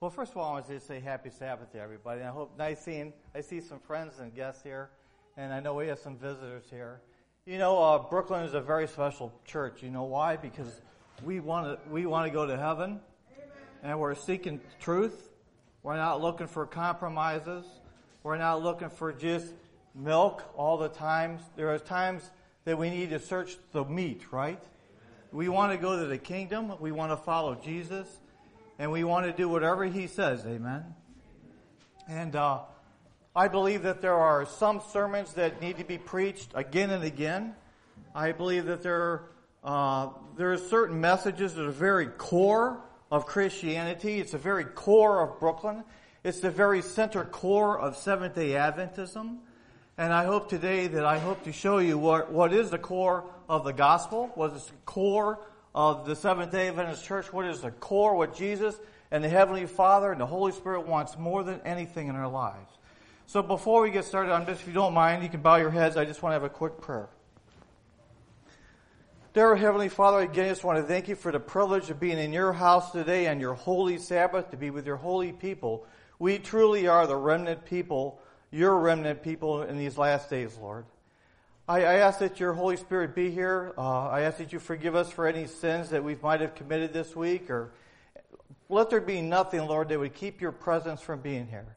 Well, first of all, I want to say happy Sabbath to everybody. I hope nice seeing. I see some friends and guests here, and I know we have some visitors here. You know, uh, Brooklyn is a very special church. You know why? Because we want to we want to go to heaven, and we're seeking truth. We're not looking for compromises. We're not looking for just milk all the times. There are times that we need to search the meat, right? We want to go to the kingdom. We want to follow Jesus and we want to do whatever He says. Amen. And uh, I believe that there are some sermons that need to be preached again and again. I believe that there uh, there are certain messages that are very core of Christianity. It's the very core of Brooklyn. It's the very center core of Seventh Day Adventism. And I hope today that I hope to show you what, what is the core of the gospel, what is the core of the Seventh day Adventist Church, what is the core, what Jesus and the Heavenly Father and the Holy Spirit wants more than anything in our lives. So before we get started on this, if you don't mind, you can bow your heads. I just want to have a quick prayer. Dear Heavenly Father, again, I just want to thank you for the privilege of being in your house today on your holy Sabbath to be with your holy people. We truly are the remnant people, your remnant people in these last days, Lord. I, I ask that your Holy Spirit be here. Uh, I ask that you forgive us for any sins that we might have committed this week, or let there be nothing, Lord, that would keep your presence from being here.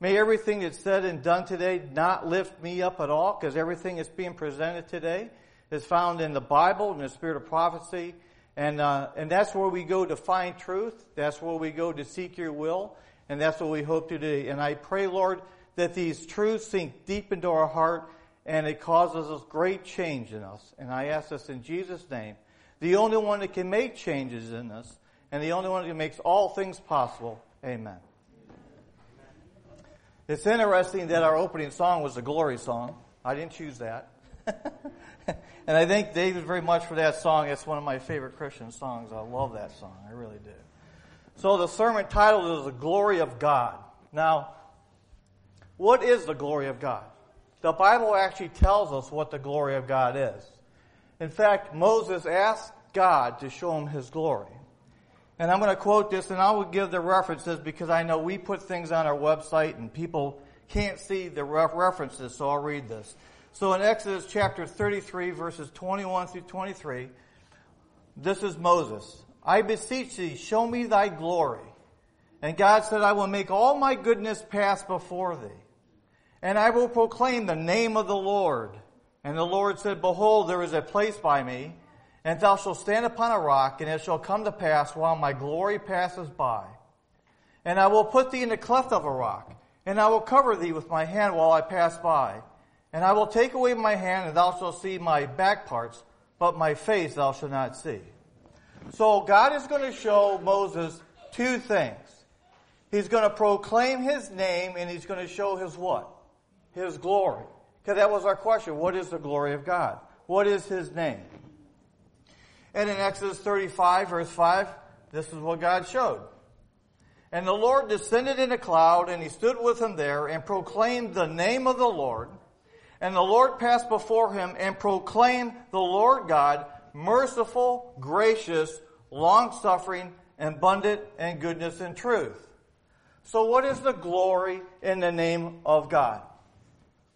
May everything that's said and done today not lift me up at all, because everything that's being presented today is found in the Bible and the spirit of prophecy. And, uh, and that's where we go to find truth. That's where we go to seek your will. And that's what we hope to do. And I pray, Lord, that these truths sink deep into our heart and it causes a great change in us. And I ask this in Jesus' name, the only one that can make changes in us, and the only one that makes all things possible. Amen. It's interesting that our opening song was a glory song. I didn't choose that. and I thank David very much for that song. It's one of my favorite Christian songs. I love that song. I really do. So the sermon title is The Glory of God. Now, what is the glory of God? The Bible actually tells us what the glory of God is. In fact, Moses asked God to show him his glory. And I'm going to quote this and I will give the references because I know we put things on our website and people can't see the references, so I'll read this. So in Exodus chapter 33 verses 21 through 23, this is Moses. I beseech thee, show me thy glory. And God said, I will make all my goodness pass before thee and I will proclaim the name of the Lord. And the Lord said, Behold, there is a place by me, and thou shalt stand upon a rock, and it shall come to pass while my glory passes by. And I will put thee in the cleft of a rock, and I will cover thee with my hand while I pass by. And I will take away my hand, and thou shalt see my back parts, but my face thou shalt not see. So God is going to show Moses two things. He's going to proclaim his name, and he's going to show his what? His glory. Because that was our question. What is the glory of God? What is His name? And in Exodus 35 verse 5, this is what God showed. And the Lord descended in a cloud and he stood with him there and proclaimed the name of the Lord. And the Lord passed before him and proclaimed the Lord God merciful, gracious, long suffering, abundant in goodness and truth. So what is the glory in the name of God?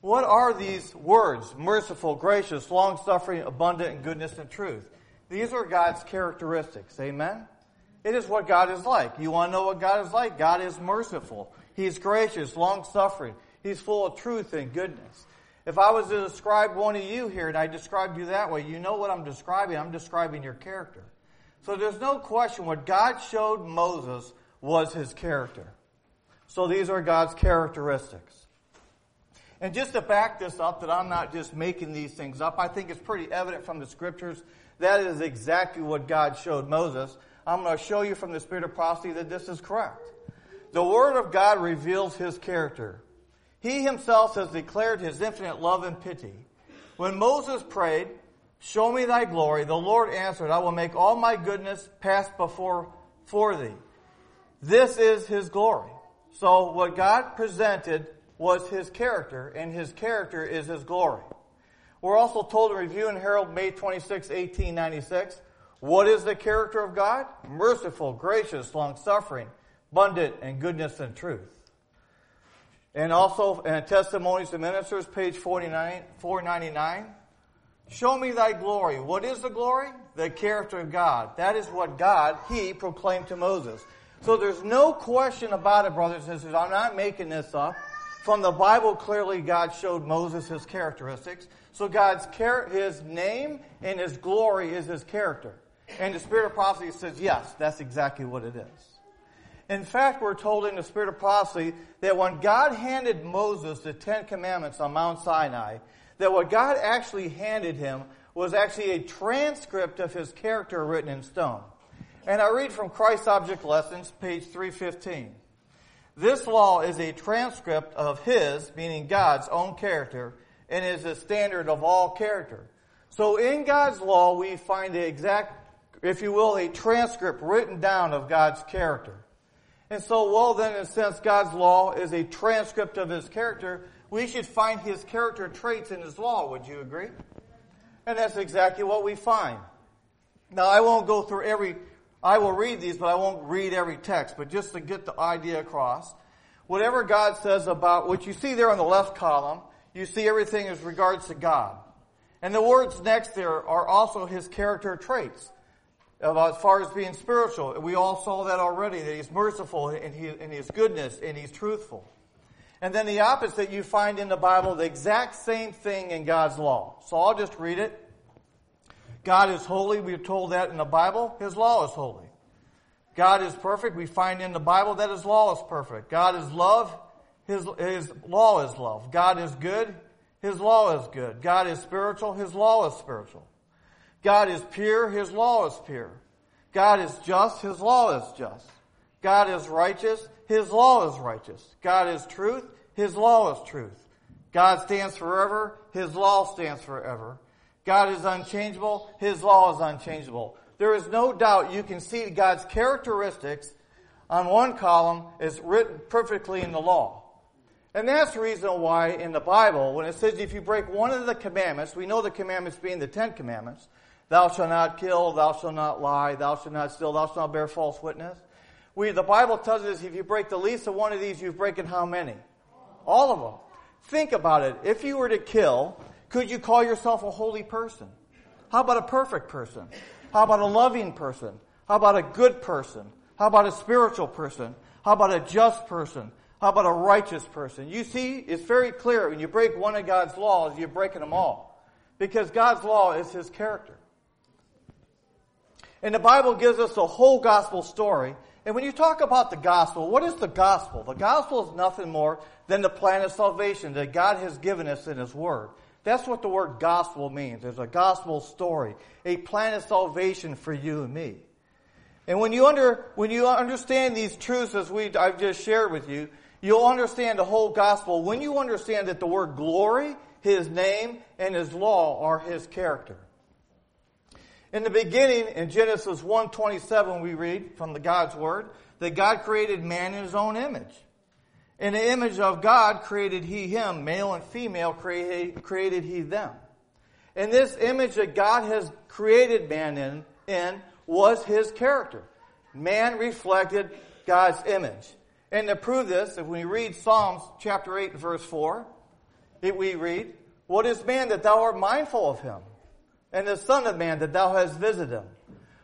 What are these words? Merciful, gracious, long suffering, abundant in goodness and truth. These are God's characteristics. Amen? It is what God is like. You want to know what God is like? God is merciful. He's gracious, long suffering. He's full of truth and goodness. If I was to describe one of you here and I described you that way, you know what I'm describing. I'm describing your character. So there's no question what God showed Moses was his character. So these are God's characteristics. And just to back this up, that I'm not just making these things up, I think it's pretty evident from the scriptures that is exactly what God showed Moses. I'm going to show you from the spirit of prophecy that this is correct. The Word of God reveals His character. He Himself has declared His infinite love and pity. When Moses prayed, Show me thy glory, the Lord answered, I will make all my goodness pass before for thee. This is His glory. So what God presented was his character, and his character is his glory. We're also told in Review and Herald, May 26, 1896, what is the character of God? Merciful, gracious, long suffering, abundant in goodness and truth. And also in Testimonies to Ministers, page 49, 499. Show me thy glory. What is the glory? The character of God. That is what God, He proclaimed to Moses. So there's no question about it, brothers and sisters. I'm not making this up. From the Bible, clearly God showed Moses his characteristics. So God's his name and his glory is his character. And the Spirit of prophecy says, yes, that's exactly what it is. In fact, we're told in the Spirit of prophecy that when God handed Moses the Ten Commandments on Mount Sinai, that what God actually handed him was actually a transcript of his character written in stone. And I read from Christ Object Lessons, page 315. This law is a transcript of his, meaning God's own character, and is a standard of all character. So in God's law, we find the exact, if you will, a transcript written down of God's character. And so, well then, in sense, God's law is a transcript of his character. We should find his character traits in his law. Would you agree? And that's exactly what we find. Now, I won't go through every, I will read these, but I won't read every text, but just to get the idea across. Whatever God says about, what you see there on the left column, you see everything as regards to God. And the words next there are also his character traits. About as far as being spiritual. We all saw that already, that he's merciful and, his, in his goodness and he's truthful. And then the opposite you find in the Bible, the exact same thing in God's law. So I'll just read it. God is holy. We're told that in the Bible. His law is holy. God is perfect. We find in the Bible that His law is perfect. God is love. His, His law is love. God is good. His law is good. God is spiritual. His law is spiritual. God is pure. His law is pure. God is just. His law is just. God is righteous. His law is righteous. God is truth. His law is truth. God stands forever. His law stands forever. God is unchangeable. His law is unchangeable. There is no doubt you can see God's characteristics on one column is written perfectly in the law. And that's the reason why in the Bible, when it says if you break one of the commandments, we know the commandments being the Ten Commandments, thou shalt not kill, thou shalt not lie, thou shalt not steal, thou shalt not bear false witness. We, the Bible tells us if you break the least of one of these, you've broken how many? All of them. Think about it. If you were to kill, could you call yourself a holy person? How about a perfect person? How about a loving person? How about a good person? How about a spiritual person? How about a just person? How about a righteous person? You see, it's very clear when you break one of God's laws, you're breaking them all. Because God's law is His character. And the Bible gives us a whole gospel story. And when you talk about the gospel, what is the gospel? The gospel is nothing more than the plan of salvation that God has given us in His Word. That's what the word gospel means. There's a gospel story, a plan of salvation for you and me. And when you under, when you understand these truths as we, I've just shared with you, you'll understand the whole gospel when you understand that the word glory, His name, and His law are His character. In the beginning, in Genesis 1.27, we read from the God's Word that God created man in His own image. In the image of God created He him, male and female created, He them. And this image that God has created man in, in was His character. Man reflected God's image. And to prove this, if we read Psalms chapter 8 verse 4, it, we read, What is man that thou art mindful of him? And the son of man that thou hast visited him?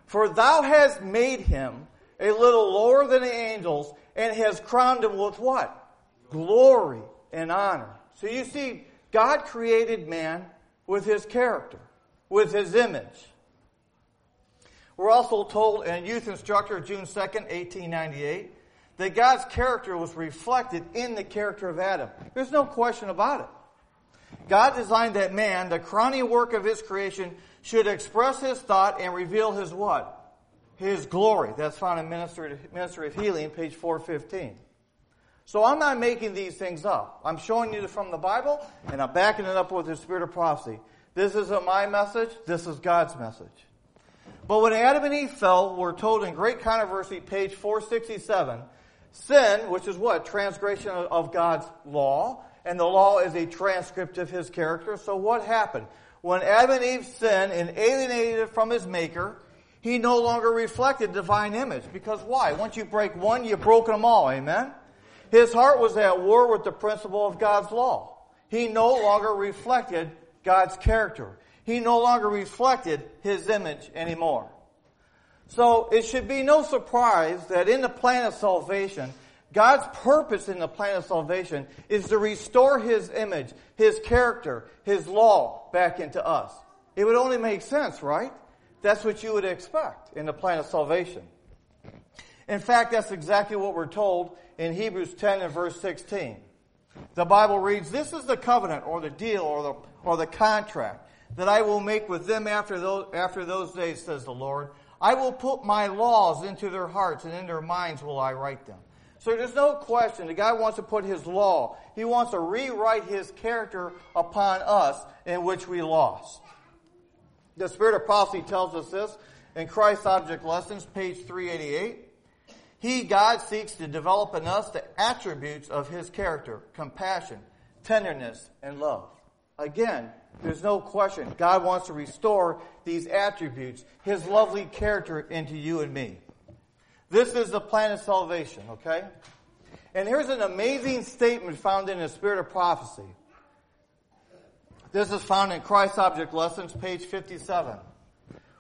For thou hast made him a little lower than the angels and has crowned him with what? Glory and honor. So you see, God created man with his character, with his image. We're also told in Youth Instructor, June 2nd, 1898, that God's character was reflected in the character of Adam. There's no question about it. God designed that man, the crowning work of his creation, should express his thought and reveal his what? His glory. That's found in Ministry, Ministry of Healing, page 415. So I'm not making these things up. I'm showing you from the Bible, and I'm backing it up with the spirit of prophecy. This isn't my message, this is God's message. But when Adam and Eve fell, we're told in Great Controversy, page 467, sin, which is what? Transgression of God's law, and the law is a transcript of his character. So what happened? When Adam and Eve sinned and alienated from his maker, He no longer reflected divine image. Because why? Once you break one, you've broken them all. Amen? His heart was at war with the principle of God's law. He no longer reflected God's character. He no longer reflected His image anymore. So it should be no surprise that in the plan of salvation, God's purpose in the plan of salvation is to restore His image, His character, His law back into us. It would only make sense, right? That's what you would expect in the plan of salvation. In fact, that's exactly what we're told in Hebrews 10 and verse 16. The Bible reads, This is the covenant or the deal or the, or the contract that I will make with them after those, after those days, says the Lord. I will put my laws into their hearts and in their minds will I write them. So there's no question. The guy wants to put his law. He wants to rewrite his character upon us in which we lost. The Spirit of Prophecy tells us this in Christ Object Lessons, page 388. He, God, seeks to develop in us the attributes of His character, compassion, tenderness, and love. Again, there's no question. God wants to restore these attributes, His lovely character into you and me. This is the plan of salvation, okay? And here's an amazing statement found in the Spirit of Prophecy. This is found in Christ Object Lessons, page 57.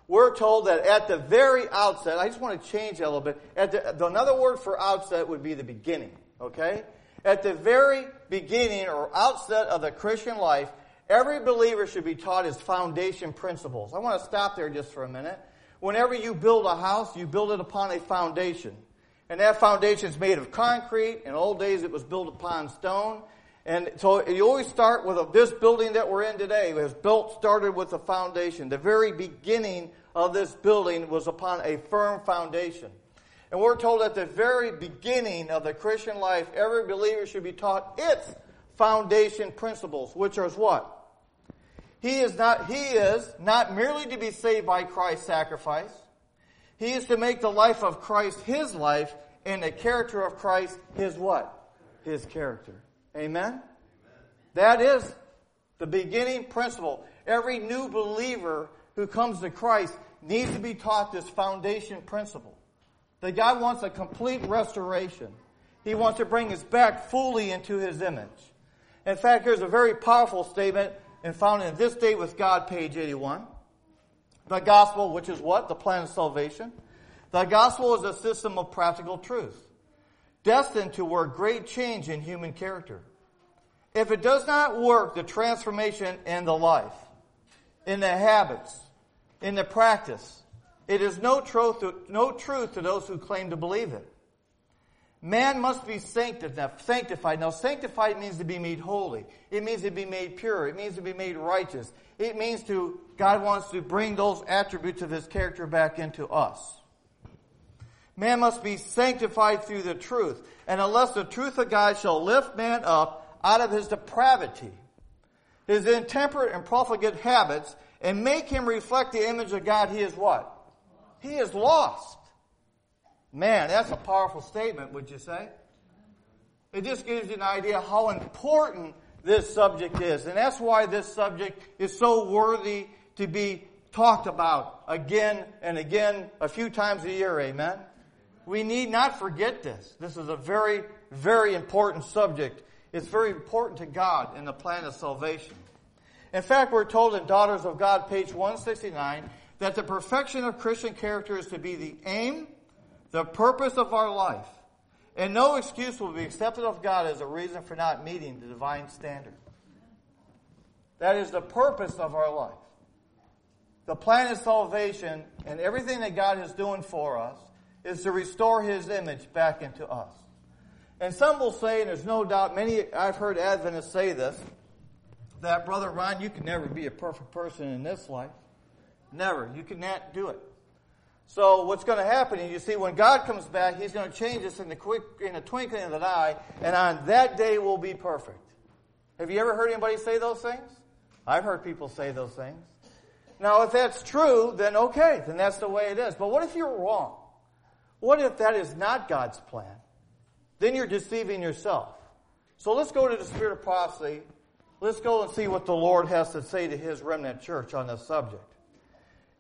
We're told that at the very outset, I just want to change that a little bit. At the, another word for outset would be the beginning, okay? At the very beginning or outset of the Christian life, Every believer should be taught his foundation principles. I want to stop there just for a minute. Whenever you build a house, you build it upon a foundation. And that foundation is made of concrete. In old days, it was built upon stone. And so you always start with a, this building that we're in today was built, started with a foundation. The very beginning of this building was upon a firm foundation. And we're told at the very beginning of the Christian life, every believer should be taught its foundation principles, which are what? He is not, he is not merely to be saved by Christ's sacrifice. He is to make the life of Christ his life and the character of Christ his what? His character. Amen? That is the beginning principle. Every new believer who comes to Christ needs to be taught this foundation principle. That God wants a complete restoration. He wants to bring us back fully into His image. In fact, there's a very powerful statement and found in This Day with God, page 81. The gospel, which is what? The plan of salvation. The gospel is a system of practical truth, destined to work great change in human character. If it does not work, the transformation in the life, in the habits, in the practice, it is no truth, to, no truth to those who claim to believe it. Man must be sanctified. Now, sanctified means to be made holy. It means to be made pure. It means to be made righteous. It means to, God wants to bring those attributes of His character back into us. Man must be sanctified through the truth. And unless the truth of God shall lift man up out of his depravity, his intemperate and profligate habits, and make him reflect the image of God, he is what? He is lost. Man, that's a powerful statement, would you say? It just gives you an idea how important this subject is. And that's why this subject is so worthy to be talked about again and again a few times a year. Amen? We need not forget this. This is a very, very important subject. It's very important to God in the plan of salvation. In fact, we're told in Daughters of God, page 169, that the perfection of Christian character is to be the aim the purpose of our life. And no excuse will be accepted of God as a reason for not meeting the divine standard. That is the purpose of our life. The plan of salvation and everything that God is doing for us is to restore His image back into us. And some will say, and there's no doubt, many, I've heard Adventists say this, that, Brother Ron, you can never be a perfect person in this life. Never. You cannot do it. So what's going to happen is you see when God comes back, He's going to change us in the quick, in the twinkling of an eye, and on that day we'll be perfect. Have you ever heard anybody say those things? I've heard people say those things. Now, if that's true, then okay, then that's the way it is. But what if you're wrong? What if that is not God's plan? Then you're deceiving yourself. So let's go to the spirit of prophecy. Let's go and see what the Lord has to say to His remnant church on this subject.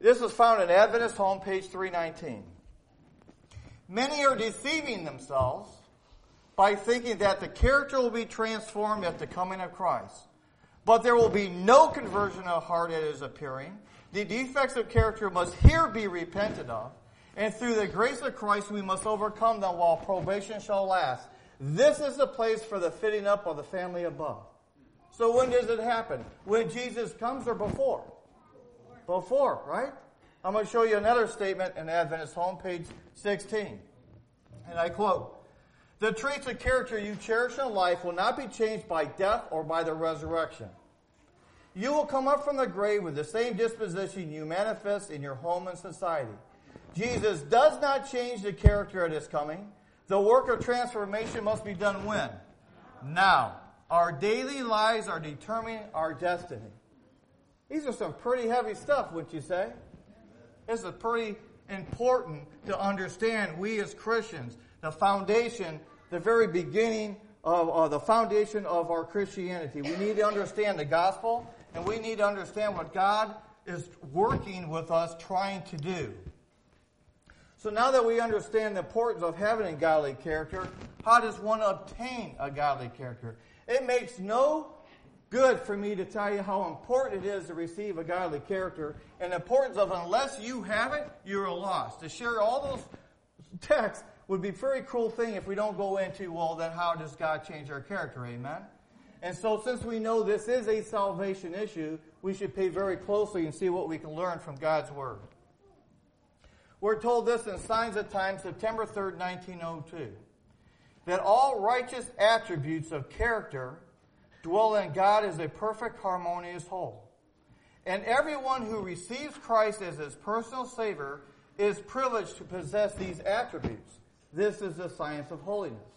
This is found in Adventist Home, page 319. Many are deceiving themselves by thinking that the character will be transformed at the coming of Christ. But there will be no conversion of heart at his appearing. The defects of character must here be repented of. And through the grace of Christ, we must overcome them while probation shall last. This is the place for the fitting up of the family above. So when does it happen? When Jesus comes or before? Before, right? I'm going to show you another statement in Adventist home, page 16. And I quote, The traits of character you cherish in life will not be changed by death or by the resurrection. You will come up from the grave with the same disposition you manifest in your home and society. Jesus does not change the character at his coming. The work of transformation must be done when? Now. Our daily lives are determining our destiny. These are some pretty heavy stuff, wouldn't you say? This is pretty important to understand. We as Christians, the foundation, the very beginning of uh, the foundation of our Christianity. We need to understand the gospel, and we need to understand what God is working with us, trying to do. So now that we understand the importance of having a godly character, how does one obtain a godly character? It makes no good for me to tell you how important it is to receive a godly character and the importance of unless you have it, you're a lost. To share all those texts would be a very cruel thing if we don't go into, well, then how does God change our character? Amen? And so since we know this is a salvation issue, we should pay very closely and see what we can learn from God's Word. We're told this in Signs of Time, September 3rd, 1902, that all righteous attributes of character dwell in God as a perfect, harmonious whole. And everyone who receives Christ as his personal Savior is privileged to possess these attributes. This is the science of holiness.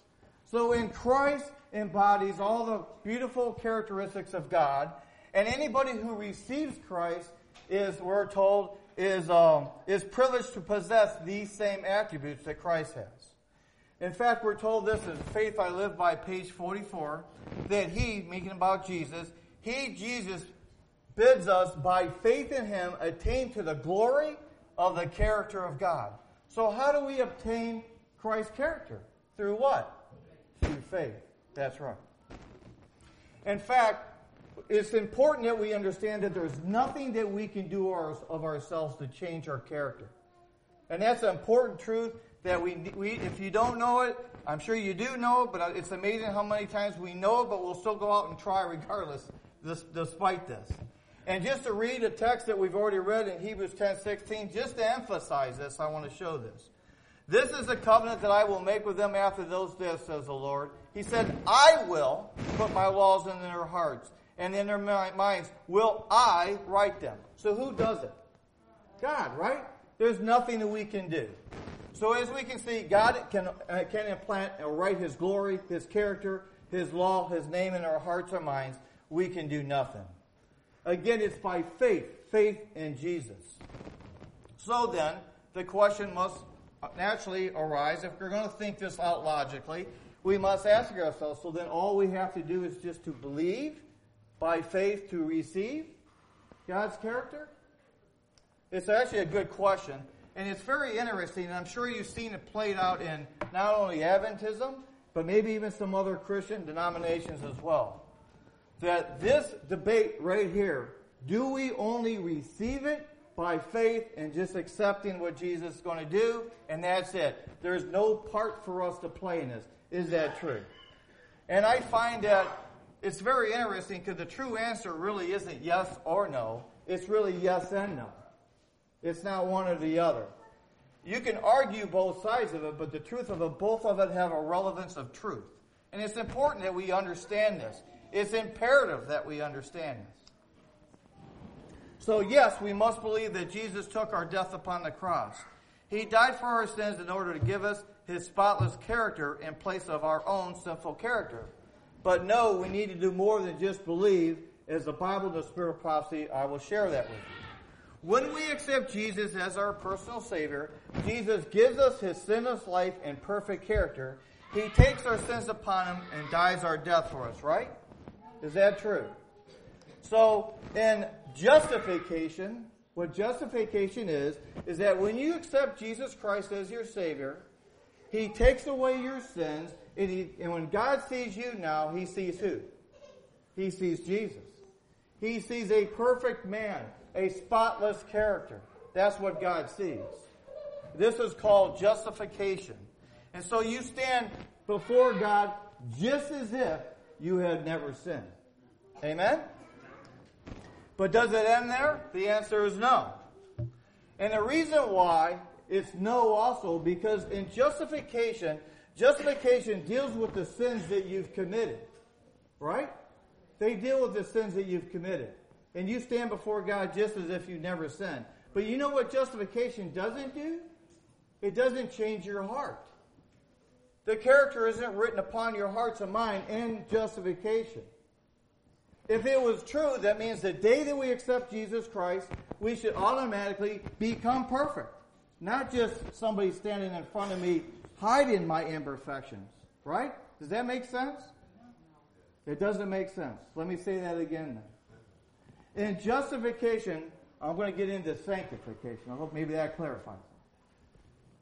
So in Christ embodies all the beautiful characteristics of God, and anybody who receives Christ is, we're told, is, um, is privileged to possess these same attributes that Christ has. In fact, we're told this in Faith I Live by, page 44, that He, making about Jesus, He, Jesus, bids us by faith in Him attain to the glory of the character of God. So, how do we obtain Christ's character? Through what? Through faith. That's right. In fact, it's important that we understand that there's nothing that we can do of ourselves to change our character. And that's an important truth that we, we, if you don't know it, I'm sure you do know it, but it's amazing how many times we know it, but we'll still go out and try regardless, this, despite this. And just to read a text that we've already read in Hebrews 10 16, just to emphasize this, I want to show this. This is the covenant that I will make with them after those days, says the Lord. He said, I will put my laws in their hearts and in their minds will I write them. So who does it? God, right? There's nothing that we can do. So as we can see, God can, uh, can implant and write His glory, His character, His law, His name in our hearts or minds. We can do nothing. Again, it's by faith, faith in Jesus. So then, the question must naturally arise, if we're going to think this out logically, we must ask ourselves, so then all we have to do is just to believe by faith to receive God's character? It's actually a good question, and it's very interesting, and I'm sure you've seen it played out in not only Adventism, but maybe even some other Christian denominations as well. That this debate right here, do we only receive it by faith and just accepting what Jesus is going to do, and that's it? There's no part for us to play in this. Is that true? And I find that it's very interesting because the true answer really isn't yes or no. It's really yes and no. It's not one or the other. You can argue both sides of it, but the truth of it, both of it have a relevance of truth. And it's important that we understand this. It's imperative that we understand this. So, yes, we must believe that Jesus took our death upon the cross. He died for our sins in order to give us his spotless character in place of our own sinful character. But no, we need to do more than just believe. As the Bible, the Spirit of prophecy, I will share that with you. When we accept Jesus as our personal Savior, Jesus gives us His sinless life and perfect character. He takes our sins upon Him and dies our death for us, right? Is that true? So, in justification, What justification is, is that when you accept Jesus Christ as your Savior, He takes away your sins, and, he, and when God sees you now, He sees who? He sees Jesus. He sees a perfect man, a spotless character. That's what God sees. This is called justification. And so you stand before God just as if you had never sinned. Amen? But does it end there? The answer is no. And the reason why it's no also because in justification, justification deals with the sins that you've committed. Right? They deal with the sins that you've committed. And you stand before God just as if you never sinned. But you know what justification doesn't do? It doesn't change your heart. The character isn't written upon your hearts and mind in justification. If it was true, that means the day that we accept Jesus Christ, we should automatically become perfect. Not just somebody standing in front of me hiding my imperfections. Right? Does that make sense? It doesn't make sense. Let me say that again then. In justification, I'm going to get into sanctification. I hope maybe that clarifies.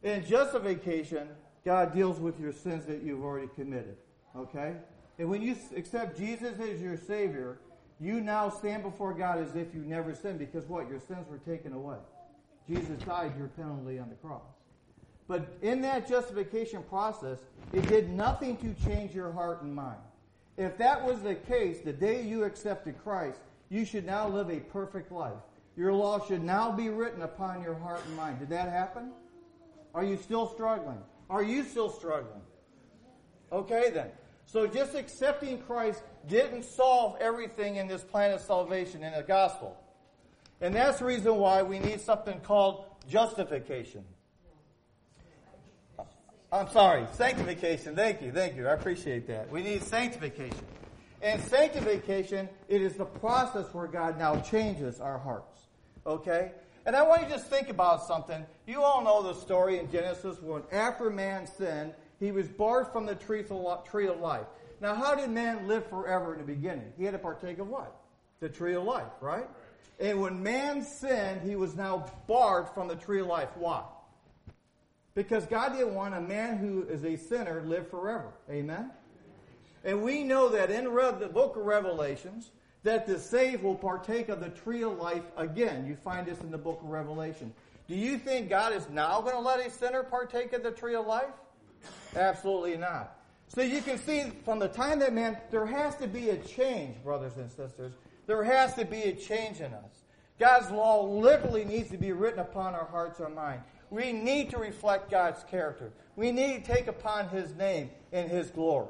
In justification, God deals with your sins that you've already committed. Okay? And when you accept Jesus as your Savior, you now stand before God as if you never sinned because what? Your sins were taken away. Jesus died your penalty on the cross. But in that justification process, it did nothing to change your heart and mind. If that was the case, the day you accepted Christ, you should now live a perfect life. Your law should now be written upon your heart and mind. Did that happen? Are you still struggling? Are you still struggling? Okay then. So just accepting Christ didn't solve everything in this plan of salvation in the gospel. And that's the reason why we need something called justification. I'm sorry, sanctification. Thank you, thank you. I appreciate that. We need sanctification. And sanctification, it is the process where God now changes our hearts. Okay? And I want you to just think about something. You all know the story in Genesis when after man sinned, he was barred from the tree of life. Now, how did man live forever in the beginning? He had to partake of what? The tree of life, right? And when man sinned, he was now barred from the tree of life. Why? Because God didn't want a man who is a sinner live forever. Amen? And we know that in the book of Revelations, that the saved will partake of the tree of life again. You find this in the book of Revelation. Do you think God is now going to let a sinner partake of the tree of life? Absolutely not. So you can see from the time that man, there has to be a change, brothers and sisters. There has to be a change in us. God's law literally needs to be written upon our hearts or mind. We need to reflect God's character. We need to take upon His name and His glory.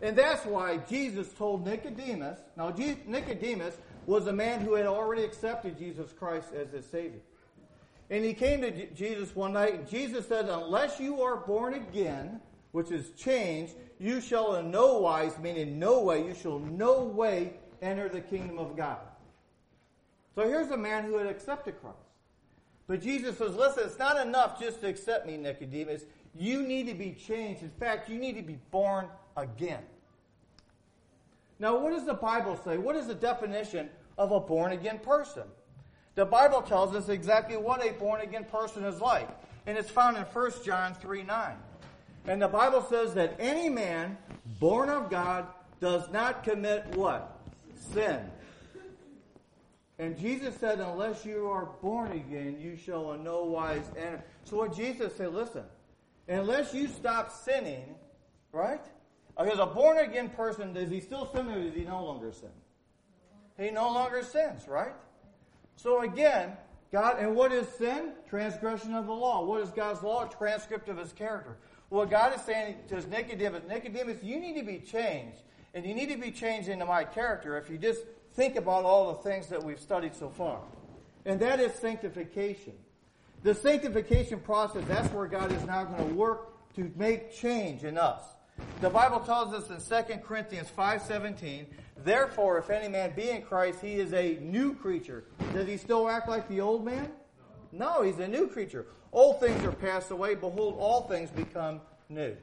And that's why Jesus told Nicodemus, now Nicodemus was a man who had already accepted Jesus Christ as his Savior. And he came to Jesus one night, and Jesus said, Unless you are born again, which is changed, you shall in no wise, meaning no way, you shall no way enter the kingdom of God. So here's a man who had accepted Christ. But Jesus says, Listen, it's not enough just to accept me, Nicodemus. You need to be changed. In fact, you need to be born again. Now, what does the Bible say? What is the definition of a born again person? The Bible tells us exactly what a born again person is like. And it's found in 1 John 3 9. And the Bible says that any man born of God does not commit what? Sin. And Jesus said, unless you are born again, you shall in no wise enter. So what Jesus said, listen, unless you stop sinning, right? Because a born again person, does he still sin or does he no longer sin? He no longer sins, right? So again, God, and what is sin? Transgression of the law. What is God's law? Transcript of his character. Well, God is saying to Nicodemus, Nicodemus, you need to be changed. And you need to be changed into my character if you just think about all the things that we've studied so far. And that is sanctification. The sanctification process, that's where God is now going to work to make change in us. The Bible tells us in 2 Corinthians 5.17, Therefore, if any man be in Christ, he is a new creature. Does he still act like the old man? No, he's a new creature. Old things are passed away. Behold, all things become new.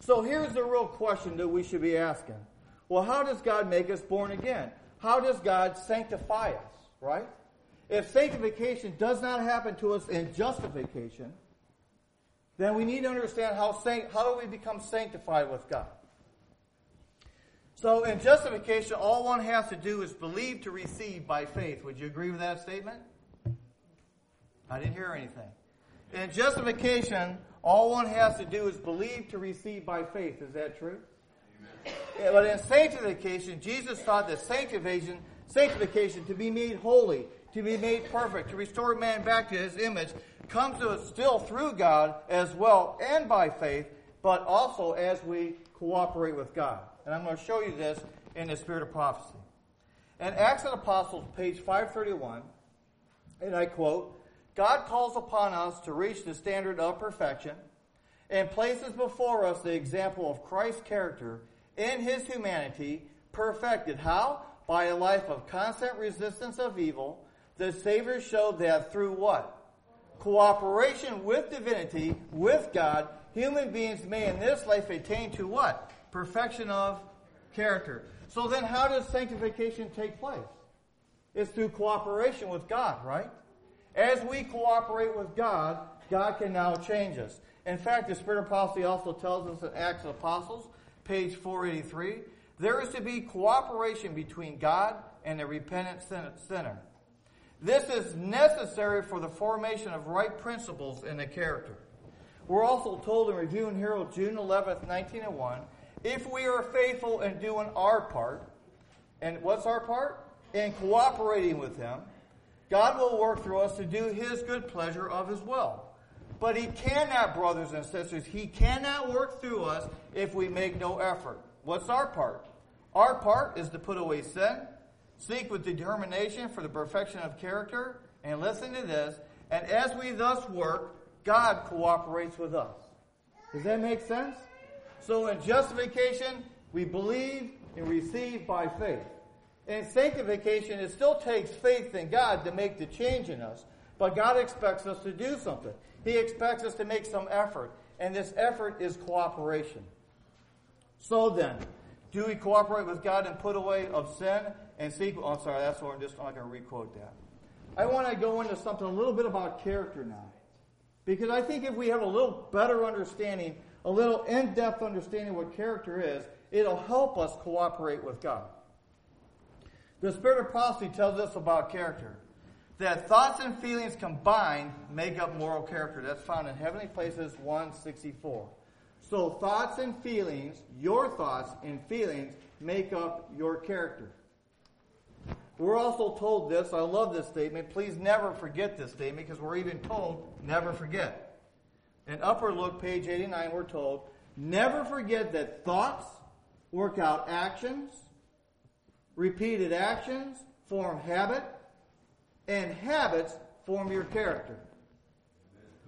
So here's the real question that we should be asking. Well, how does God make us born again? How does God sanctify us? right? If sanctification does not happen to us in justification, then we need to understand how, how do we become sanctified with God. So in justification, all one has to do is believe to receive by faith. Would you agree with that statement? I didn't hear anything. In justification, all one has to do is believe to receive by faith. Is that true? Yeah, but in sanctification, Jesus taught that sanctification, sanctification to be made holy, to be made perfect, to restore man back to his image, comes to us still through God as well and by faith, but also as we cooperate with God. And I'm going to show you this in the spirit of prophecy. In Acts of the Apostles, page 531, and I quote, God calls upon us to reach the standard of perfection and places before us the example of Christ's character in his humanity, perfected. How? By a life of constant resistance of evil. The Savior showed that through what? Cooperation with divinity, with God, human beings may in this life attain to what? Perfection of character. So then how does sanctification take place? It's through cooperation with God, right? As we cooperate with God, God can now change us. In fact, the Spirit of prophecy also tells us in Acts of Apostles, page 483, there is to be cooperation between God and the repentant sinner. This is necessary for the formation of right principles in the character. We're also told in Review and Herald, June 11th, 1901, if we are faithful in doing our part, and what's our part? In cooperating with Him, God will work through us to do His good pleasure of His will. But He cannot, brothers and sisters, He cannot work through us if we make no effort. What's our part? Our part is to put away sin, seek with determination for the perfection of character, and listen to this, and as we thus work, God cooperates with us. Does that make sense? So in justification, we believe and receive by faith. In sanctification, it still takes faith in God to make the change in us. But God expects us to do something. He expects us to make some effort. And this effort is cooperation. So then, do we cooperate with God and put away of sin and seek? Oh, I'm sorry, that's what I'm just not going to requote that. I want to go into something a little bit about character now. Because I think if we have a little better understanding, a little in depth understanding what character is, it'll help us cooperate with God. The spirit of prophecy tells us about character. That thoughts and feelings combined make up moral character. That's found in Heavenly Places 164. So thoughts and feelings, your thoughts and feelings, make up your character. We're also told this, I love this statement, please never forget this statement because we're even told never forget. In Upward Look, page 89, we're told, never forget that thoughts work out actions, Repeated actions form habit, and habits form your character.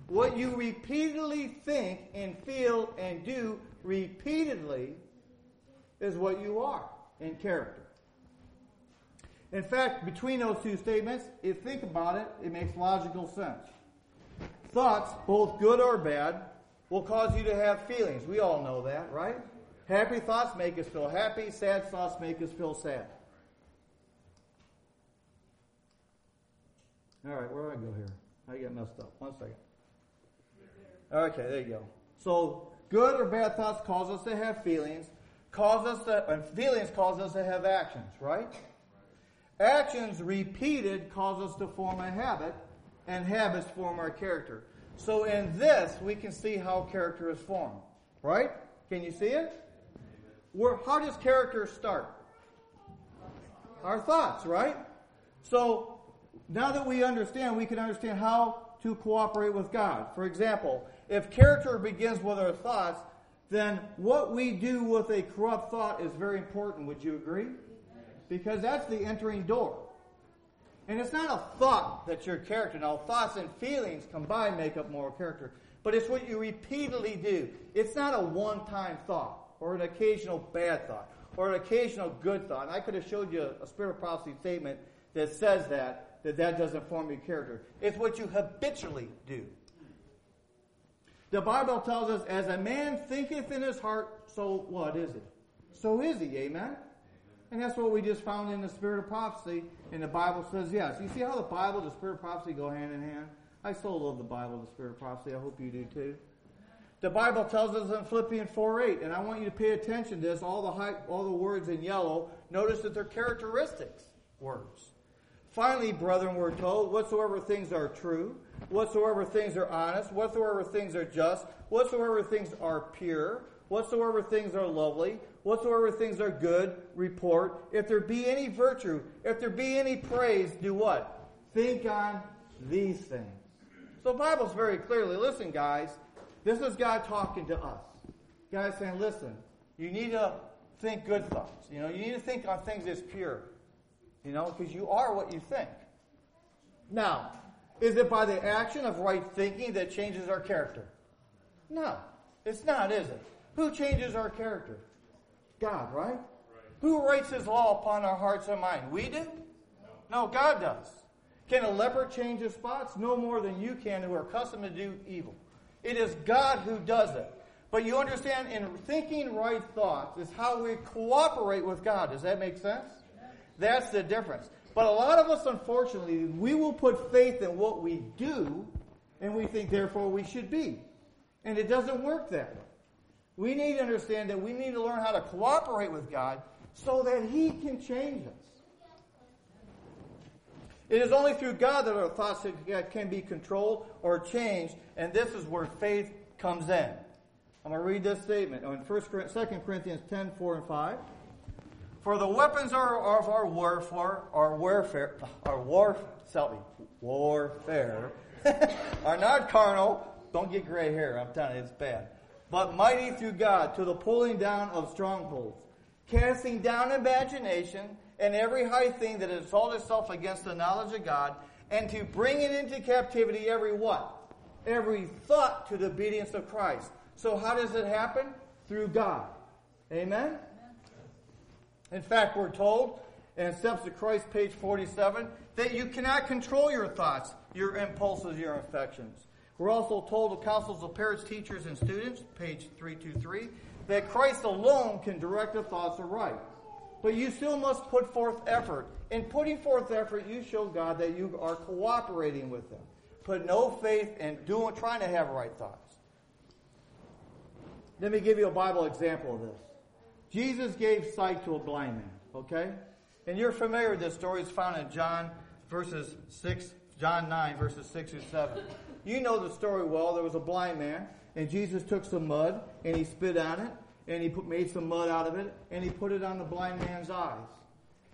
What you repeatedly think and feel and do repeatedly is what you are in character. In fact, between those two statements, if you think about it, it makes logical sense. Thoughts, both good or bad, will cause you to have feelings. We all know that, right? Happy thoughts make us feel happy, sad thoughts make us feel sad. All right, where do I go here? I get messed up. One second. Okay, there you go. So, good or bad thoughts cause us to have feelings, cause us to, and feelings cause us to have actions, right? Actions repeated cause us to form a habit, and habits form our character. So, in this, we can see how character is formed, right? Can you see it? Where, how does character start? Our thoughts, right? So, now that we understand, we can understand how to cooperate with God. For example, if character begins with our thoughts, then what we do with a corrupt thought is very important. Would you agree? Because that's the entering door. And it's not a thought that's your character. Now, thoughts and feelings combined make up moral character. But it's what you repeatedly do. It's not a one time thought or an occasional bad thought or an occasional good thought. And I could have showed you a spirit of prophecy statement that says that that that doesn't form your character. It's what you habitually do. The Bible tells us, as a man thinketh in his heart, so what is he? So is he, amen? And that's what we just found in the spirit of prophecy. And the Bible says yes. You see how the Bible the spirit of prophecy go hand in hand? I so love the Bible the spirit of prophecy. I hope you do too. The Bible tells us in Philippians 4 8, and I want you to pay attention to this, all the, all the words in yellow. Notice that they're characteristics words. Finally, brethren, we're told, whatsoever things are true, whatsoever things are honest, whatsoever things are just, whatsoever things are pure, whatsoever things are lovely, whatsoever things are good, report. If there be any virtue, if there be any praise, do what? Think on these things. So Bible's very clearly, listen, guys, this is God talking to us. God saying, listen, you need to think good thoughts. You know, you need to think on things that's pure. You know, because you are what you think. Now, is it by the action of right thinking that changes our character? No, it's not, is it? Who changes our character? God, right? right? Who writes His law upon our hearts and mind? We do? No. no, God does. Can a leper change his spots? No more than you can who are accustomed to do evil. It is God who does it. But you understand, in thinking right thoughts is how we cooperate with God. Does that make sense? That's the difference. But a lot of us, unfortunately, we will put faith in what we do, and we think, therefore, we should be. And it doesn't work that way. We need to understand that we need to learn how to cooperate with God so that He can change us. It is only through God that our thoughts can uh, be controlled or changed, and this is where faith comes in. I'm going to read this statement in 1 2 Corinthians 10, 4 and 5. For the weapons are, of our warfare, our warfare, our war, warfare, are not carnal. Don't get gray hair. I'm telling you, it's bad but mighty through God to the pulling down of strongholds, casting down imagination and every high thing that exalts itself against the knowledge of God, and to bring it into captivity every what? Every thought to the obedience of Christ. So how does it happen? Through God. Amen? In fact, we're told in Steps to Christ, page 47, that you cannot control your thoughts, your impulses, your affections. We're also told the Counsels of parents, teachers, and students, page 323, that Christ alone can direct the thoughts aright. But you still must put forth effort. In putting forth effort, you show God that you are cooperating with Him. Put no faith in doing, trying to have right thoughts. Let me give you a Bible example of this. Jesus gave sight to a blind man, okay? And you're familiar with this story. It's found in John verses 6, John 9, verses 6 through 7. You know the story well. There was a blind man, and Jesus took some mud, and he spit on it, and he put, made some mud out of it, and he put it on the blind man's eyes.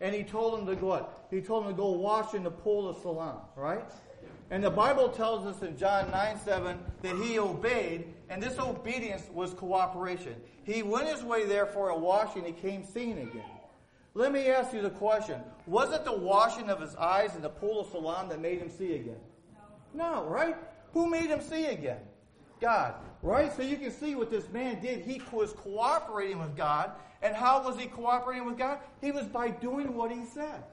And he told him to go what? He told him to go wash in the pool of Siloam, right? And the Bible tells us in John 9 7 that he obeyed, and this obedience was cooperation. He went his way there for a washing, he came seeing again. Let me ask you the question Was it the washing of his eyes in the pool of Siloam that made him see again? No, no right? Who made him see again? God. Right? So you can see what this man did. He was cooperating with God. And how was he cooperating with God? He was by doing what he said.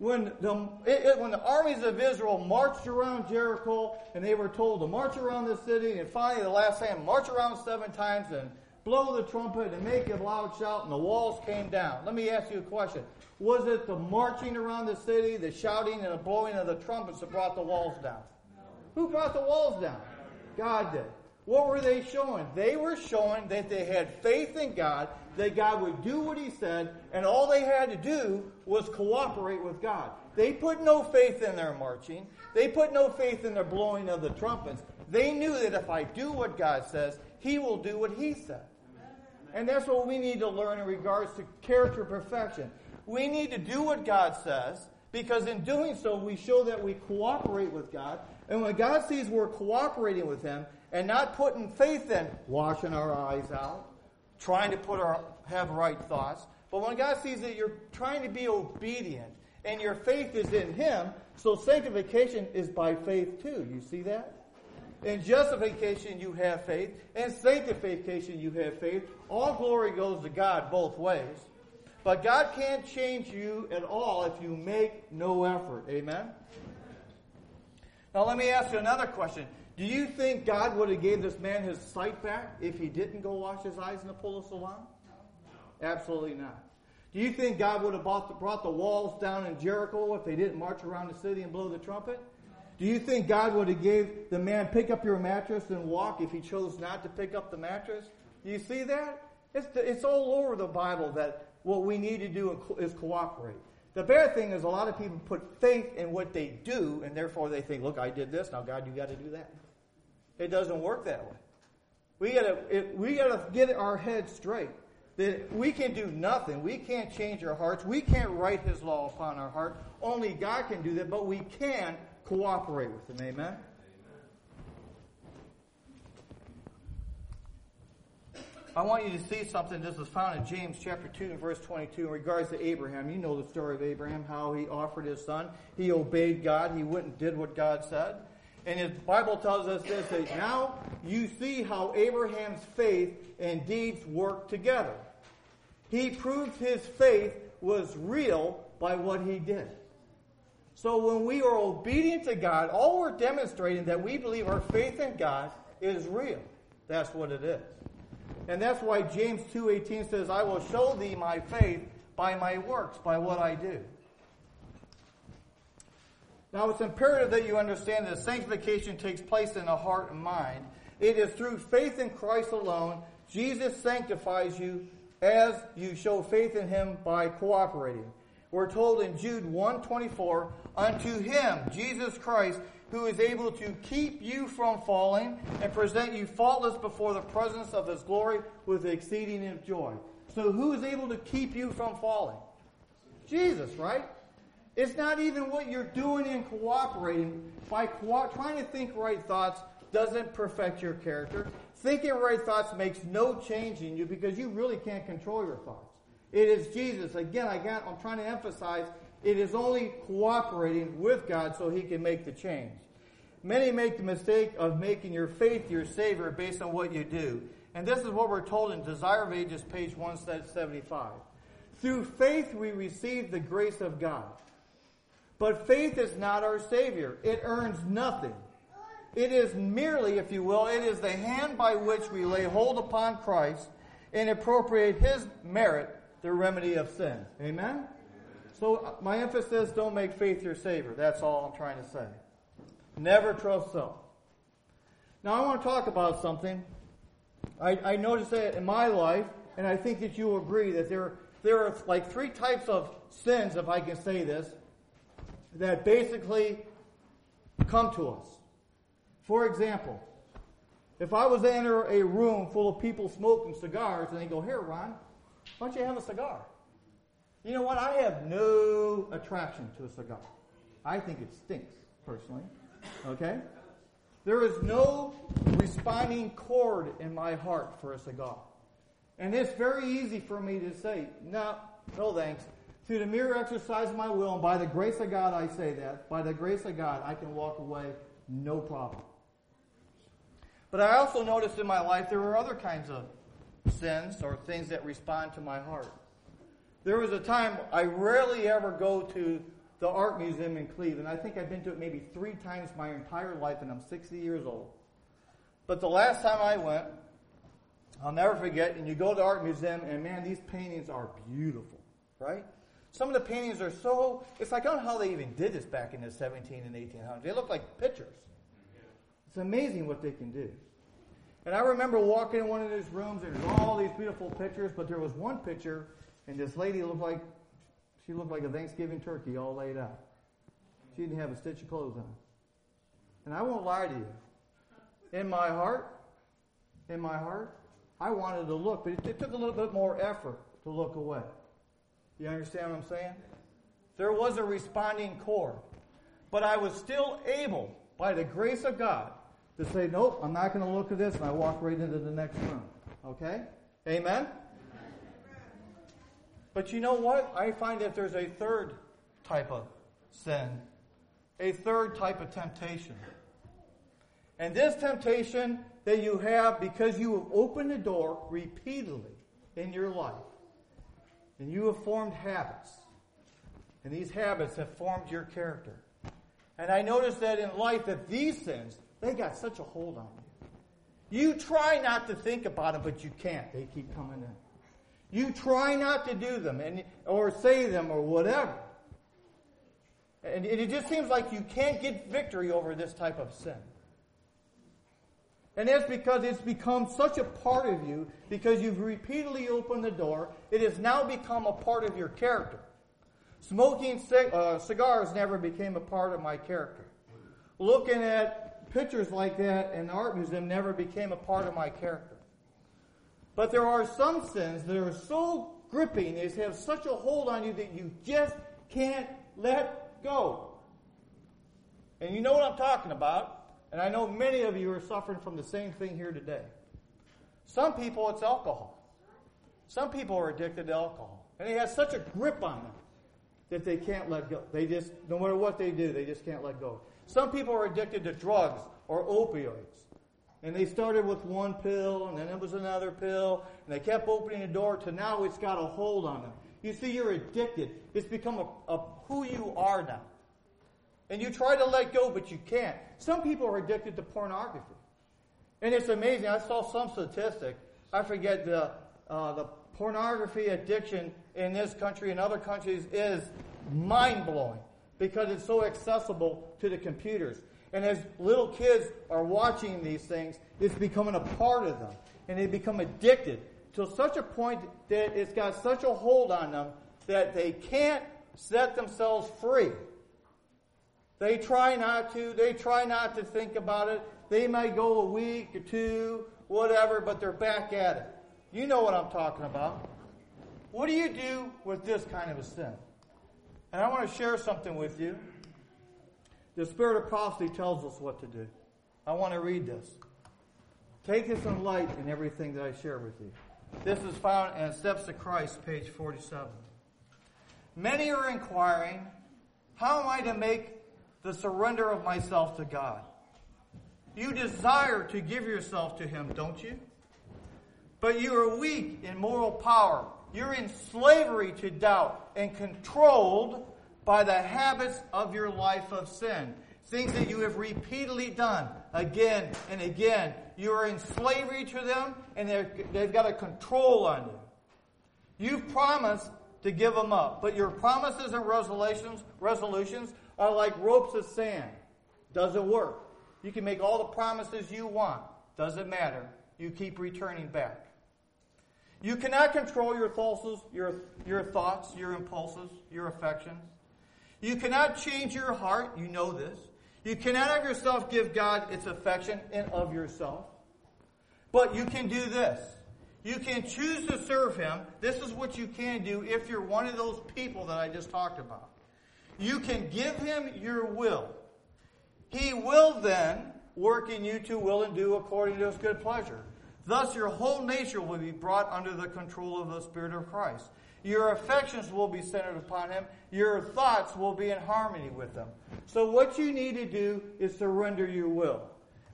When the, it, it, when the armies of Israel marched around Jericho and they were told to march around the city and finally the last time march around seven times and blow the trumpet and make a loud shout and the walls came down. Let me ask you a question. Was it the marching around the city, the shouting and the blowing of the trumpets that brought the walls down? Who brought the walls down? God did. What were they showing? They were showing that they had faith in God, that God would do what He said, and all they had to do was cooperate with God. They put no faith in their marching. They put no faith in their blowing of the trumpets. They knew that if I do what God says, He will do what He said. And that's what we need to learn in regards to character perfection. We need to do what God says, because in doing so, we show that we cooperate with God and when God sees we're cooperating with Him and not putting faith in washing our eyes out, trying to put our have right thoughts, but when God sees that you're trying to be obedient and your faith is in Him, so sanctification is by faith too. You see that? In justification, you have faith. In sanctification, you have faith. All glory goes to God both ways. But God can't change you at all if you make no effort. Amen? Now let me ask you another question. Do you think God would have gave this man his sight back if he didn't go wash his eyes in the pool of Siloam? Absolutely not. Do you think God would have brought the walls down in Jericho if they didn't march around the city and blow the trumpet? Do you think God would have gave the man pick up your mattress and walk if he chose not to pick up the mattress? Do you see that? It's, it's all over the Bible that what we need to do is cooperate. The bad thing is a lot of people put faith in what they do, and therefore they think, look, I did this, now God, you got to do that. It doesn't work that way. We gotta, we gotta get our heads straight. That we can do nothing. We can't change our hearts. We can't write His law upon our heart. Only God can do that, but we can cooperate with Him. Amen? I want you to see something. This is found in James chapter 2 and verse 22 in regards to Abraham. You know the story of Abraham, how he offered his son. He obeyed God. He went and did what God said. And the Bible tells us this, that now you see how Abraham's faith and deeds work together. He proved his faith was real by what he did. So when we are obedient to God, all we're demonstrating that we believe our faith in God is real. That's what it is. And that's why James 2:18 says, "I will show thee my faith by my works, by what I do." Now, it's imperative that you understand that sanctification takes place in the heart and mind. It is through faith in Christ alone Jesus sanctifies you as you show faith in him by cooperating. We're told in Jude 1:24, "Unto him, Jesus Christ, who is able to keep you from falling and present you faultless before the presence of his glory with exceeding joy." So who is able to keep you from falling? Jesus, right? It's not even what you're doing in cooperating. By co- trying to think right thoughts doesn't perfect your character. Thinking right thoughts makes no change in you because you really can't control your thoughts. It is Jesus. Again, I got, I'm trying to emphasize it is only cooperating with God so he can make the change. Many make the mistake of making your faith your savior based on what you do. And this is what we're told in Desire of Ages, page 175. Through faith we receive the grace of God. But faith is not our Savior. It earns nothing. It is merely, if you will, it is the hand by which we lay hold upon Christ and appropriate His merit, the remedy of sin. Amen? So uh, my emphasis, don't make faith your Savior. That's all I'm trying to say. Never trust self. Now I want to talk about something. I, I noticed that in my life, and I think that you agree that there, there are like three types of sins, if I can say this, that basically come to us. For example, if I was to enter a room full of people smoking cigars and they go, Here, Ron, why don't you have a cigar? You know what? I have no attraction to a cigar. I think it stinks, personally. Okay? There is no responding chord in my heart for a cigar. And it's very easy for me to say, no, no thanks through the mere exercise of my will, and by the grace of God, I say that, by the grace of God, I can walk away no problem. But I also noticed in my life there were other kinds of sins or things that respond to my heart. There was a time I rarely ever go to the art museum in Cleveland. I think I've been to it maybe three times my entire life, and I'm 60 years old. But the last time I went, I'll never forget, and you go to the art museum, and man, these paintings are beautiful, right? Some of the paintings are so, it's like, I don't know how they even did this back in the 17 and 1800s. They look like pictures. It's amazing what they can do. And I remember walking in one of these rooms, there's all these beautiful pictures, but there was one picture, and this lady looked like, she looked like a Thanksgiving turkey all laid out. She didn't have a stitch of clothes on. And I won't lie to you. In my heart, in my heart, I wanted to look, but it, it took a little bit more effort to look away. You understand what I'm saying? There was a responding core. But I was still able, by the grace of God, to say, nope, I'm not going to look at this, and I walk right into the next room. Okay? Amen? But you know what? I find that there's a third type of sin, a third type of temptation. And this temptation that you have because you have opened the door repeatedly in your life and you have formed habits. And these habits have formed your character. And I notice that in life that these sins, they got such a hold on you. You try not to think about them, but you can't. They keep coming in. You try not to do them and, or say them or whatever. And it just seems like you can't get victory over this type of sin. And that's because it's become such a part of you because you've repeatedly opened the door. It has now become a part of your character. Smoking uh, cigars never became a part of my character. Looking at pictures like that in the art museum never became a part of my character. But there are some sins that are so gripping, they have such a hold on you that you just can't let go. And you know what I'm talking about. And I know many of you are suffering from the same thing here today. Some people, it's alcohol. Some people are addicted to alcohol. And it has such a grip on them that they can't let go. They just, no matter what they do, they just can't let go. Some people are addicted to drugs or opioids. And they started with one pill, and then it was another pill, and they kept opening the door to now it's got a hold on them. You see, you're addicted. It's become a, a who you are now. And you try to let go, but you can't. Some people are addicted to pornography. And it's amazing. I saw some statistic. I forget the, uh, the pornography addiction in this country and other countries is mind blowing because it's so accessible to the computers. And as little kids are watching these things, it's becoming a part of them. And they become addicted to such a point that it's got such a hold on them that they can't set themselves free. They try not to. They try not to think about it. They might go a week or two, whatever, but they're back at it. You know what I'm talking about. What do you do with this kind of a sin? And I want to share something with you. The Spirit of prophecy tells us what to do. I want to read this. Take this in light in everything that I share with you. This is found in Steps to Christ, page 47. Many are inquiring, how am I to make the surrender of myself to God. You desire to give yourself to Him, don't you? But you are weak in moral power. You're in slavery to doubt and controlled by the habits of your life of sin. Things that you have repeatedly done again and again. You are in slavery to them and they've got a control on you. You've promised to give them up, but your promises and resolutions, resolutions are like ropes of sand. Doesn't work. You can make all the promises you want. Doesn't matter. You keep returning back. You cannot control your thoughts, your, your thoughts, your impulses, your affections. You cannot change your heart. You know this. You cannot of yourself give God its affection and of yourself. But you can do this. You can choose to serve Him. This is what you can do if you're one of those people that I just talked about. You can give him your will. He will then work in you to will and do according to his good pleasure. Thus, your whole nature will be brought under the control of the Spirit of Christ. Your affections will be centered upon Him. Your thoughts will be in harmony with them. So, what you need to do is surrender your will.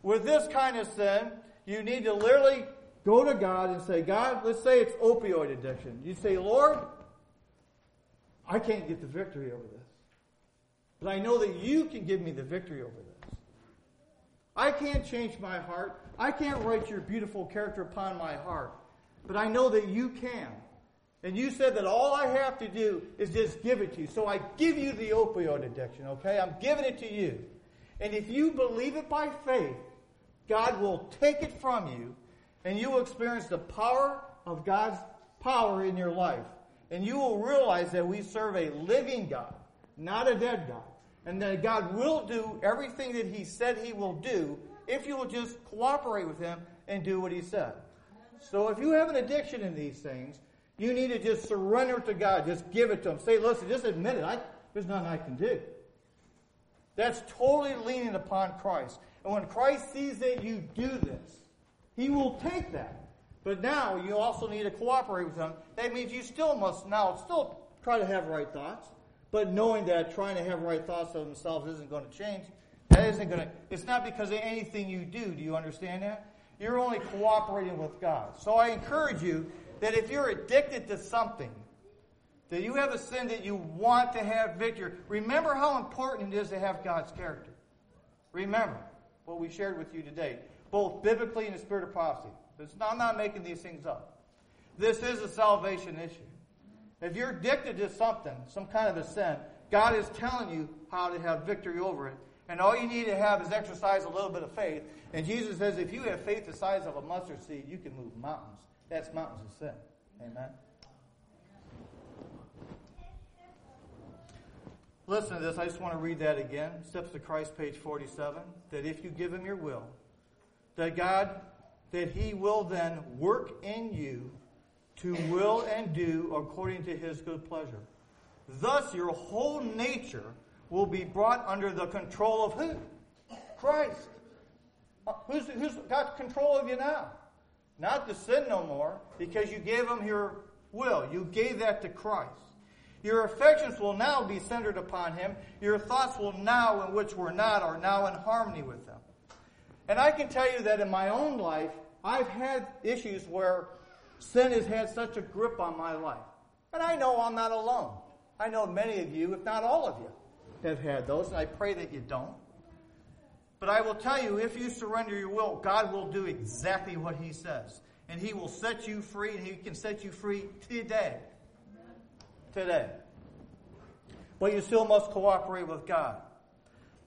With this kind of sin, you need to literally go to God and say, God, let's say it's opioid addiction. You say, Lord, I can't get the victory over this. But I know that you can give me the victory over this. I can't change my heart. I can't write your beautiful character upon my heart. But I know that you can. And you said that all I have to do is just give it to you. So I give you the opioid addiction, okay? I'm giving it to you. And if you believe it by faith, God will take it from you and you will experience the power of God's power in your life. And you will realize that we serve a living God not a dead God. And that God will do everything that He said He will do if you will just cooperate with Him and do what He said. So if you have an addiction in these things, you need to just surrender to God. Just give it to Him. Say, listen, just admit it. I, there's nothing I can do. That's totally leaning upon Christ. And when Christ sees that you do this, He will take that. But now you also need to cooperate with Him. That means you still must now still try to have right thoughts. But knowing that trying to have right thoughts of themselves isn't going to change, that isn't going to, it's not because of anything you do. Do you understand that? You're only cooperating with God. So I encourage you that if you're addicted to something, that you have a sin that you want to have victory, remember how important it is to have God's character. Remember what we shared with you today, both biblically and the spirit of prophecy. Not, I'm not making these things up. This is a salvation issue. If you're addicted to something, some kind of a sin, God is telling you how to have victory over it. And all you need to have is exercise a little bit of faith. And Jesus says, if you have faith the size of a mustard seed, you can move mountains. That's mountains of sin. Amen. Listen to this. I just want to read that again. Steps to Christ, page 47. That if you give him your will, that God, that he will then work in you to will and do according to his good pleasure. Thus, your whole nature will be brought under the control of who? Christ. Uh, who's, who's got control of you now? Not to sin no more, because you gave him your will. You gave that to Christ. Your affections will now be centered upon him. Your thoughts will now, in which were not, are now in harmony with them. And I can tell you that in my own life, I've had issues where sin has had such a grip on my life. And I know I'm not alone. I know many of you, if not all of you, have had those, and I pray that you don't. But I will tell you, if you surrender your will, God will do exactly what He says. And He will set you free, and He can set you free today. Today. But you still must cooperate with God.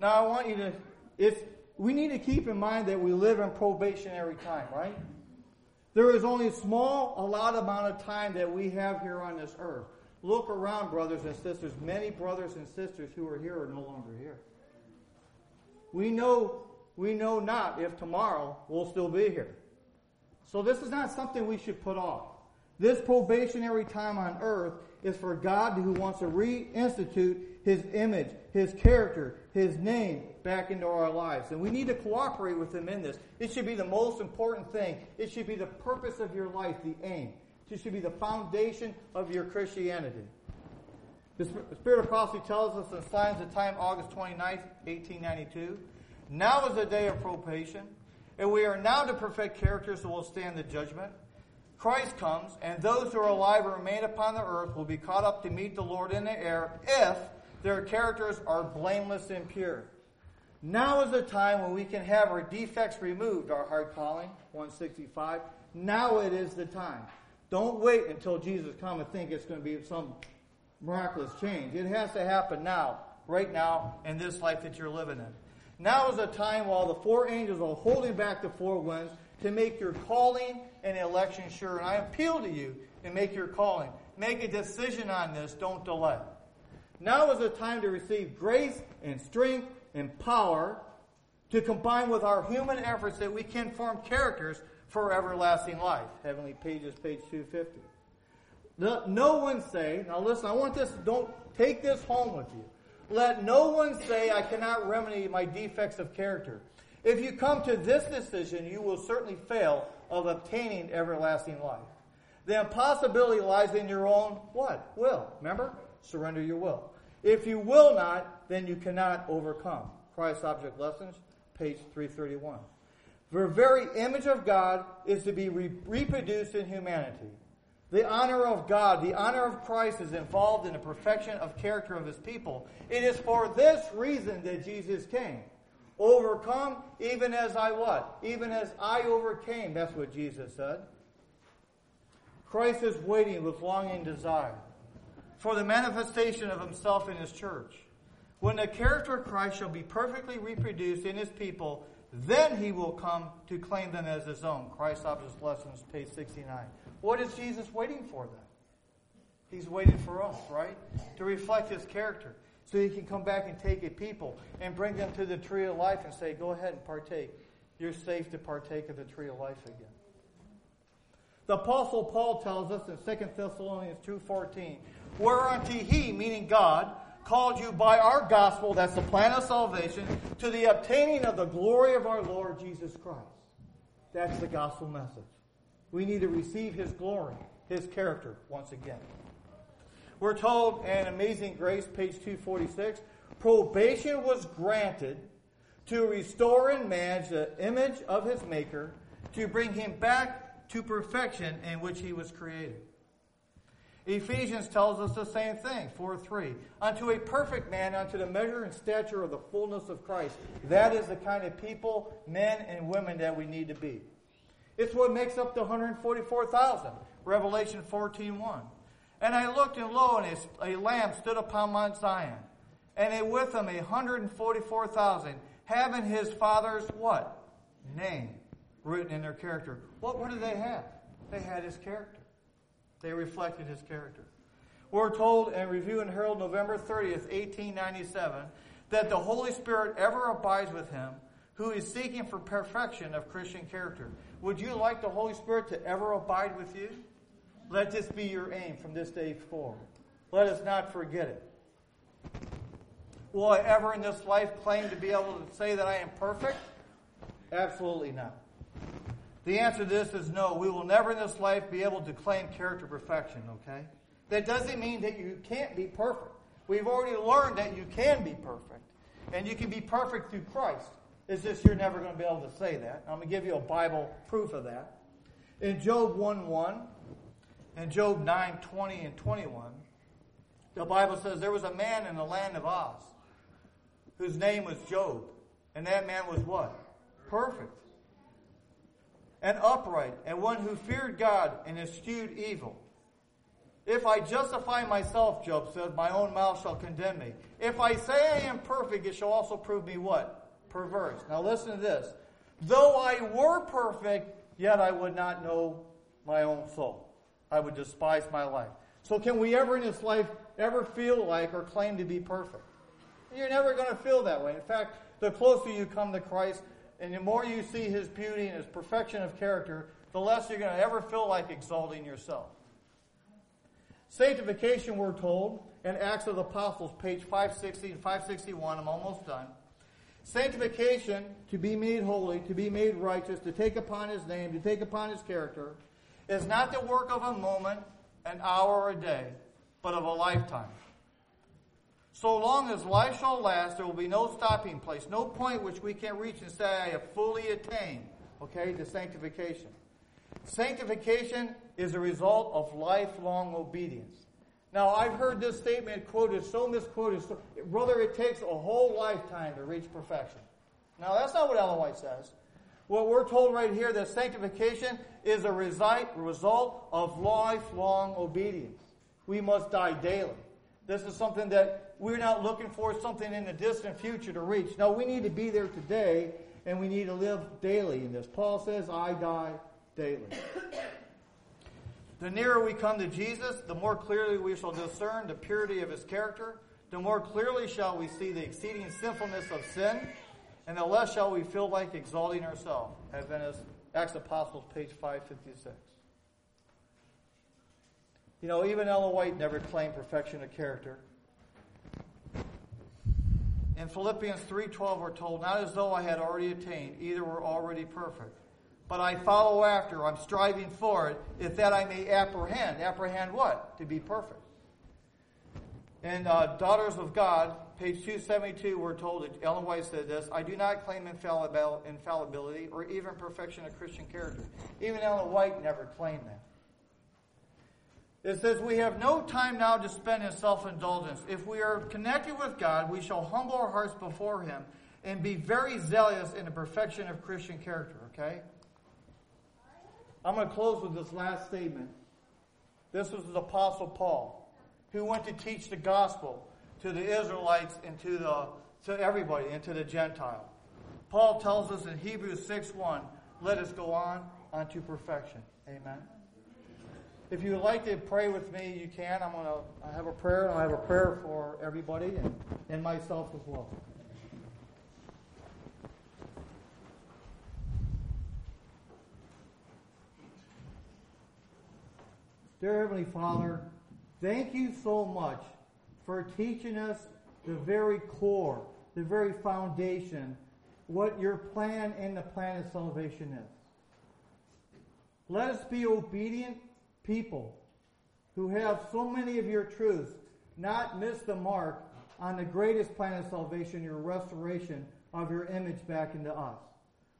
Now, I want you to, if we need to keep in mind that we live in probationary time, right? There is only a small allotted amount of time that we have here on this earth. Look around, brothers and sisters. Many brothers and sisters who are here are no longer here. We know, we know not if tomorrow we'll still be here. So this is not something we should put off. This probationary time on earth is for God who wants to reinstitute His image, His character, His name back into our lives. And we need to cooperate with Him in this. It should be the most important thing. It should be the purpose of your life, the aim. It should be the foundation of your Christianity. The Spirit of Prophecy tells us in Signs of Time, August 29th, 1892, now is the day of probation, and we are now to perfect characters who will stand the judgment. Christ comes, and those who are alive and remain upon the earth will be caught up to meet the Lord in the air if their characters are blameless and pure. Now is the time when we can have our defects removed, our hard calling, 165. Now it is the time. Don't wait until Jesus comes and think it's going to be some miraculous change. It has to happen now, right now, in this life that you're living in. Now is the time while the four angels are holding back the four winds to make your calling and election sure. And I appeal to you to make your calling. Make a decision on this. Don't delay. Now is the time to receive grace and strength and power to combine with our human efforts that we can form characters for everlasting life. Heavenly Places, page 250. No, no one say, now listen, I want this, don't take this home with you. Let no one say, I cannot remedy my defects of character. If you come to this decision, you will certainly fail of obtaining everlasting life. The impossibility lies in your own what? Will. Remember? Surrender your will. If you will not, then you cannot overcome. Christ Object Lessons, page 331. The very image of God is to be re- reproduced in humanity. The honor of God, the honor of Christ is involved in the perfection of character of his people. It is for this reason that Jesus came. Overcome even as I what? Even as I overcame. That's what Jesus said. Christ is waiting with longing desire for the manifestation of himself in his church. When the character of Christ shall be perfectly reproduced in his people, then he will come to claim them as his own. Christ Object Lessons, page 69. What is Jesus waiting for then? He's waiting for us, right? To reflect his character. So he can come back and take a people and bring them to the tree of life and say, Go ahead and partake. You're safe to partake of the tree of life again. The Apostle Paul tells us in 2 Thessalonians 2.14, Whereunto he, meaning God, called you by our gospel, that's the plan of salvation, to the obtaining of the glory of our Lord Jesus Christ. That's the gospel message. We need to receive his glory, his character, once again. We're told in Amazing Grace, page 246, probation was granted to restore in man the image of his Maker, to bring him back to perfection in which he was created. Ephesians tells us the same thing, 4 3. Unto a perfect man, unto the measure and stature of the fullness of Christ. That is the kind of people, men and women, that we need to be. It's what makes up the 144,000. Revelation 14.1. And I looked, and lo, and a, a lamb stood upon Mount Zion, and with him a hundred and forty-four thousand, having his father's what? Name written in their character. What, what did they have? They had his character. They reflected his character. We're told in Review and Herald, November 30th, 1897, that the Holy Spirit ever abides with him who is seeking for perfection of Christian character. Would you like the Holy Spirit to ever abide with you? Let this be your aim from this day forward. Let us not forget it. Will I ever in this life claim to be able to say that I am perfect? Absolutely not. The answer to this is no. We will never in this life be able to claim character perfection, okay? That doesn't mean that you can't be perfect. We've already learned that you can be perfect. And you can be perfect through Christ. It's just you're never going to be able to say that. I'm going to give you a Bible proof of that. In Job 1 1 and Job 9 20 and 21, the Bible says there was a man in the land of Uz whose name was Job. And that man was what? Perfect. And upright, and one who feared God and eschewed evil. If I justify myself, Job says, my own mouth shall condemn me. If I say I am perfect, it shall also prove me what? Perverse. Now listen to this. Though I were perfect, yet I would not know my own soul. I would despise my life. So can we ever in this life ever feel like or claim to be perfect? You're never going to feel that way. In fact, the closer you come to Christ and the more you see his beauty and his perfection of character, the less you're going to ever feel like exalting yourself. Sanctification, we're told, in Acts of the Apostles, page 560 and 561, I'm almost done. Sanctification, to be made holy, to be made righteous, to take upon his name, to take upon his character, is not the work of a moment, an hour, or a day, but of a lifetime. So long as life shall last, there will be no stopping place, no point which we can reach and say, I have fully attained, okay, to sanctification. Sanctification is a result of lifelong obedience. Now, I've heard this statement quoted, so misquoted, so, brother, it takes a whole lifetime to reach perfection. Now, that's not what Ellen White says. What we're told right here that sanctification is a result of lifelong obedience. We must die daily. This is something that we're not looking for something in the distant future to reach. No, we need to be there today and we need to live daily in this. Paul says, I die daily. The nearer we come to Jesus, the more clearly we shall discern the purity of his character, the more clearly shall we see the exceeding sinfulness of sin, and the less shall we feel like exalting ourselves. Adventist Acts Apostles, page 556. You know, even Ellen White never claimed perfection of character. In Philippians 3.12 we're told, Not as though I had already attained, either were already perfect but I follow after. I'm striving for it, if that I may apprehend. Apprehend what? To be perfect. In uh, Daughters of God, page 272, we're told that Ellen White said this I do not claim infallibility or even perfection of Christian character. Even Ellen White never claimed that. It says, We have no time now to spend in self indulgence. If we are connected with God, we shall humble our hearts before Him and be very zealous in the perfection of Christian character, okay? I'm going to close with this last statement. This was the Apostle Paul, who went to teach the gospel to the Israelites and to, the, to everybody and to the Gentile. Paul tells us in Hebrews 6 1, let us go on unto perfection. Amen. If you would like to pray with me, you can. I'm going to I have a prayer, and I have a prayer for everybody and, and myself as well. Dear Heavenly Father, thank you so much for teaching us the very core, the very foundation, what your plan and the plan of salvation is. Let us be obedient people who have so many of your truths, not miss the mark on the greatest plan of salvation, your restoration of your image back into us.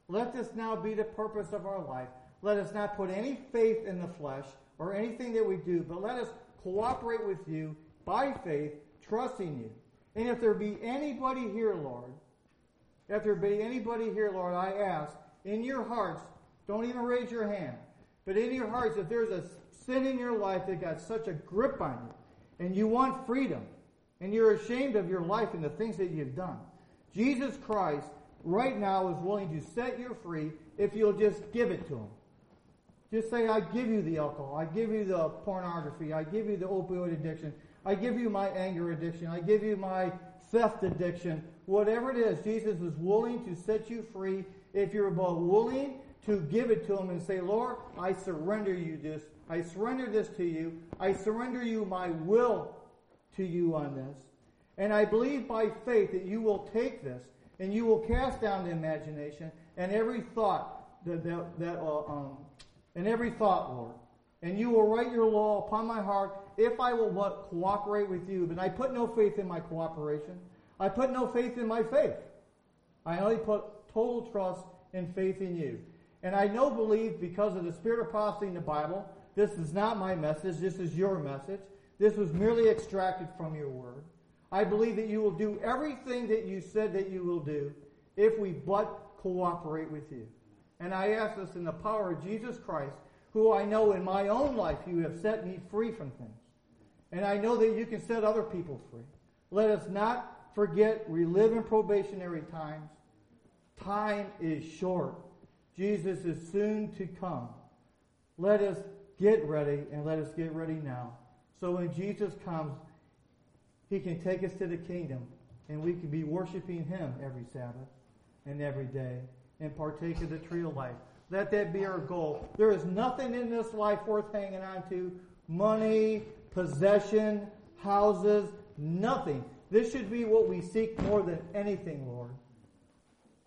Let this now be the purpose of our life. Let us not put any faith in the flesh, or anything that we do, but let us cooperate with you by faith, trusting you. And if there be anybody here, Lord, if there be anybody here, Lord, I ask, in your hearts, don't even raise your hand, but in your hearts, if there's a sin in your life that got such a grip on you, and you want freedom, and you're ashamed of your life and the things that you've done. Jesus Christ right now is willing to set you free if you'll just give it to him. Just say, I give you the alcohol. I give you the pornography. I give you the opioid addiction. I give you my anger addiction. I give you my theft addiction. Whatever it is, Jesus is willing to set you free if you're both willing to give it to him and say, Lord, I surrender you this. I surrender this to you. I surrender you my will to you on this. And I believe by faith that you will take this and you will cast down the imagination and every thought that, that, that uh, um, and every thought, Lord. And you will write your law upon my heart if I will what, cooperate with you. But I put no faith in my cooperation. I put no faith in my faith. I only put total trust and faith in you. And I know believe because of the spirit of prophecy in the Bible, this is not my message, this is your message. This was merely extracted from your word. I believe that you will do everything that you said that you will do if we but cooperate with you. And I ask this in the power of Jesus Christ, who I know in my own life you have set me free from things. And I know that you can set other people free. Let us not forget we live in probationary times. Time is short. Jesus is soon to come. Let us get ready and let us get ready now. So when Jesus comes, he can take us to the kingdom and we can be worshiping him every Sabbath and every day and partake of the tree of life. Let that be our goal. There is nothing in this life worth hanging on to. Money, possession, houses, nothing. This should be what we seek more than anything, Lord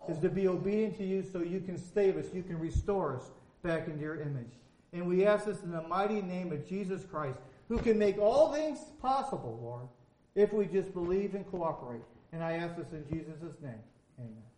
is to be obedient to you so you can save us, you can restore us back into your image. And we ask this in the mighty name of Jesus Christ, who can make all things possible, Lord, if we just believe and cooperate. And I ask this in Jesus' name. Amen.